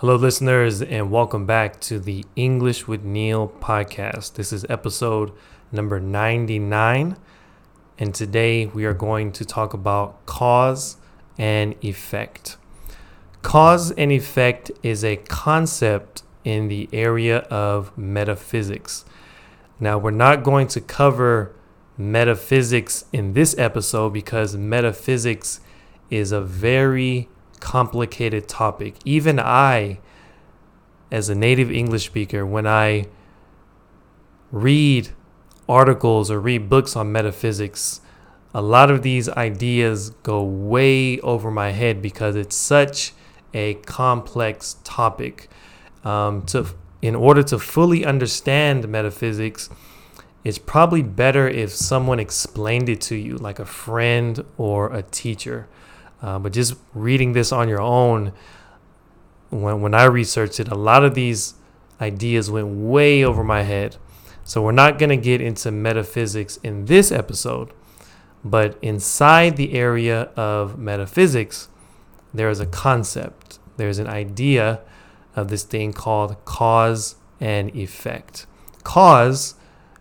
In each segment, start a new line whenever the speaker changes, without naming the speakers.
Hello, listeners, and welcome back to the English with Neil podcast. This is episode number 99, and today we are going to talk about cause and effect. Cause and effect is a concept in the area of metaphysics. Now, we're not going to cover metaphysics in this episode because metaphysics is a very complicated topic. Even I, as a native English speaker, when I read articles or read books on metaphysics, a lot of these ideas go way over my head because it's such a complex topic. Um, to in order to fully understand metaphysics, it's probably better if someone explained it to you, like a friend or a teacher. Uh, but just reading this on your own, when, when I researched it, a lot of these ideas went way over my head. So we're not going to get into metaphysics in this episode, but inside the area of metaphysics, there is a concept, there's an idea of this thing called cause and effect. Cause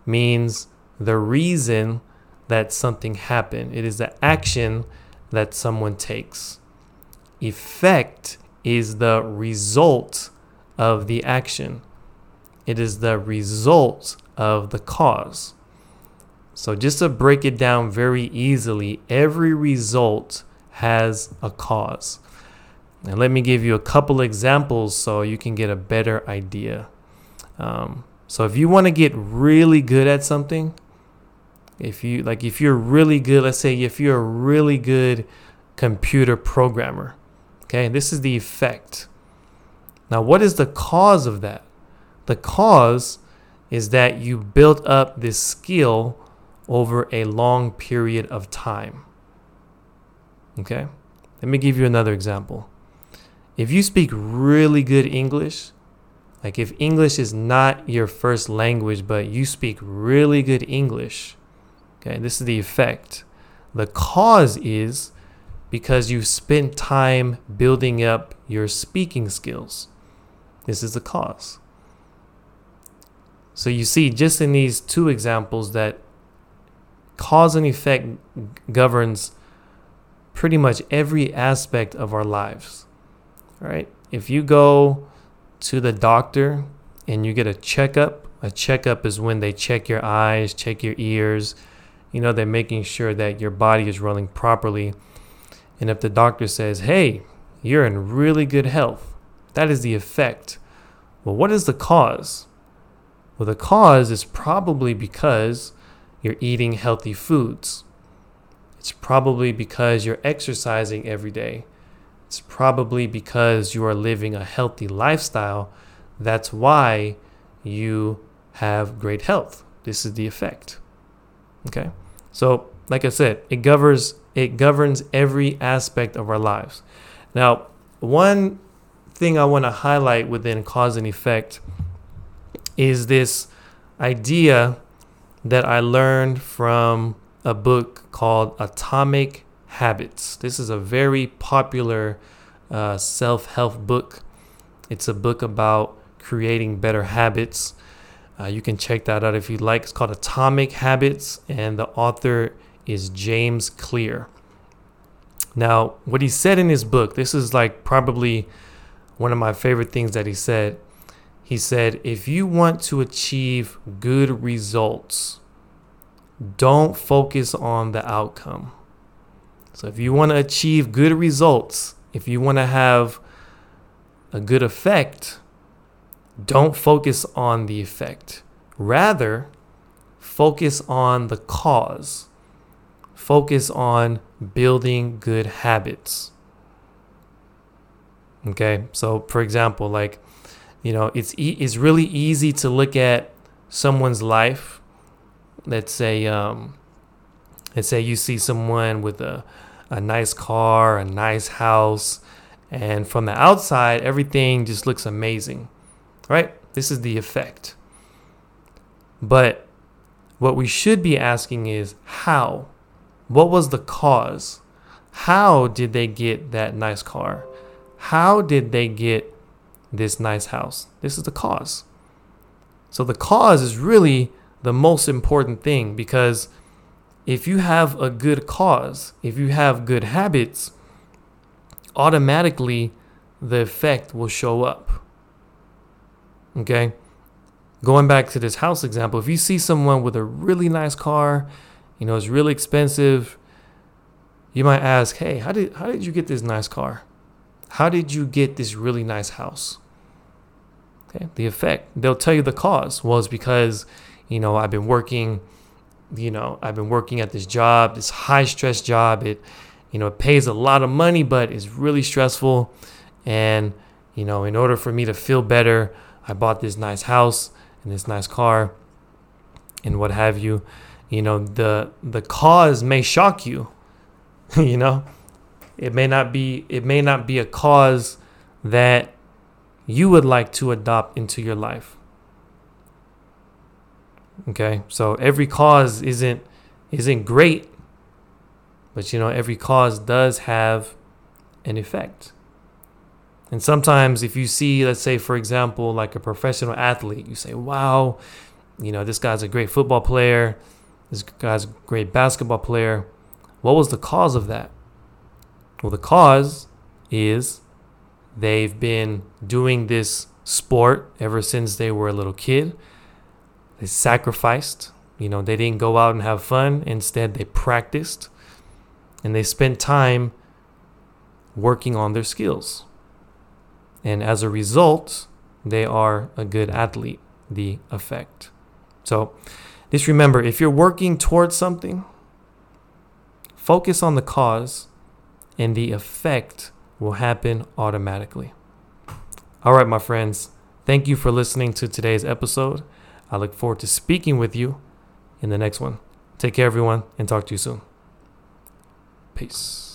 means the reason that something happened, it is the action that someone takes. Effect is the result of the action, it is the result of the cause. So, just to break it down very easily, every result has a cause. And let me give you a couple examples so you can get a better idea. Um, so, if you want to get really good at something, if you like, if you're really good, let's say if you're a really good computer programmer, okay, this is the effect. Now, what is the cause of that? The cause is that you built up this skill over a long period of time. Okay? Let me give you another example. If you speak really good English, like if English is not your first language, but you speak really good English, Okay, this is the effect. The cause is because you spent time building up your speaking skills. This is the cause. So you see, just in these two examples, that cause and effect governs pretty much every aspect of our lives. Right? If you go to the doctor and you get a checkup, a checkup is when they check your eyes, check your ears, you know, they're making sure that your body is running properly. And if the doctor says, hey, you're in really good health, that is the effect. Well, what is the cause? Well, the cause is probably because you're eating healthy foods. It's probably because you're exercising every day. It's probably because you are living a healthy lifestyle. That's why you have great health. This is the effect. Okay. So, like I said, it governs it governs every aspect of our lives. Now, one thing I want to highlight within cause and effect is this idea that I learned from a book called Atomic Habits. This is a very popular uh, self help book. It's a book about creating better habits. Uh, you can check that out if you like. It's called Atomic Habits, and the author is James Clear. Now, what he said in his book, this is like probably one of my favorite things that he said. He said, if you want to achieve good results, don't focus on the outcome. So, if you want to achieve good results, if you want to have a good effect, don't focus on the effect. Rather, focus on the cause. Focus on building good habits. Okay, so for example, like, you know, it's e- it's really easy to look at someone's life. Let's say, um, let's say you see someone with a a nice car, a nice house, and from the outside, everything just looks amazing right? This is the effect. But what we should be asking is how? What was the cause? How did they get that nice car? How did they get this nice house. This is the cause. So the cause is really the most important thing because if you have a good cause, if you have good habits, automatically the effect will show up. Okay? Going back to this house example, if you see someone with a really nice car, you know, it's really expensive, you might ask, "Hey, how did how did you get this nice car? How did you get this really nice house?" Okay? The effect. They'll tell you the cause was because, you know, I've been working, you know, I've been working at this job, this high stress job. It you know, it pays a lot of money, but it's really stressful. And, you know, in order for me to feel better, I bought this nice house and this nice car and what have you. You know, the the cause may shock you. you know, it may not be it may not be a cause that you would like to adopt into your life. Okay? So every cause isn't isn't great but you know, every cause does have an effect. And sometimes, if you see, let's say, for example, like a professional athlete, you say, wow, you know, this guy's a great football player, this guy's a great basketball player. What was the cause of that? Well, the cause is they've been doing this sport ever since they were a little kid. They sacrificed, you know, they didn't go out and have fun. Instead, they practiced and they spent time working on their skills. And as a result, they are a good athlete, the effect. So just remember if you're working towards something, focus on the cause, and the effect will happen automatically. All right, my friends, thank you for listening to today's episode. I look forward to speaking with you in the next one. Take care, everyone, and talk to you soon. Peace.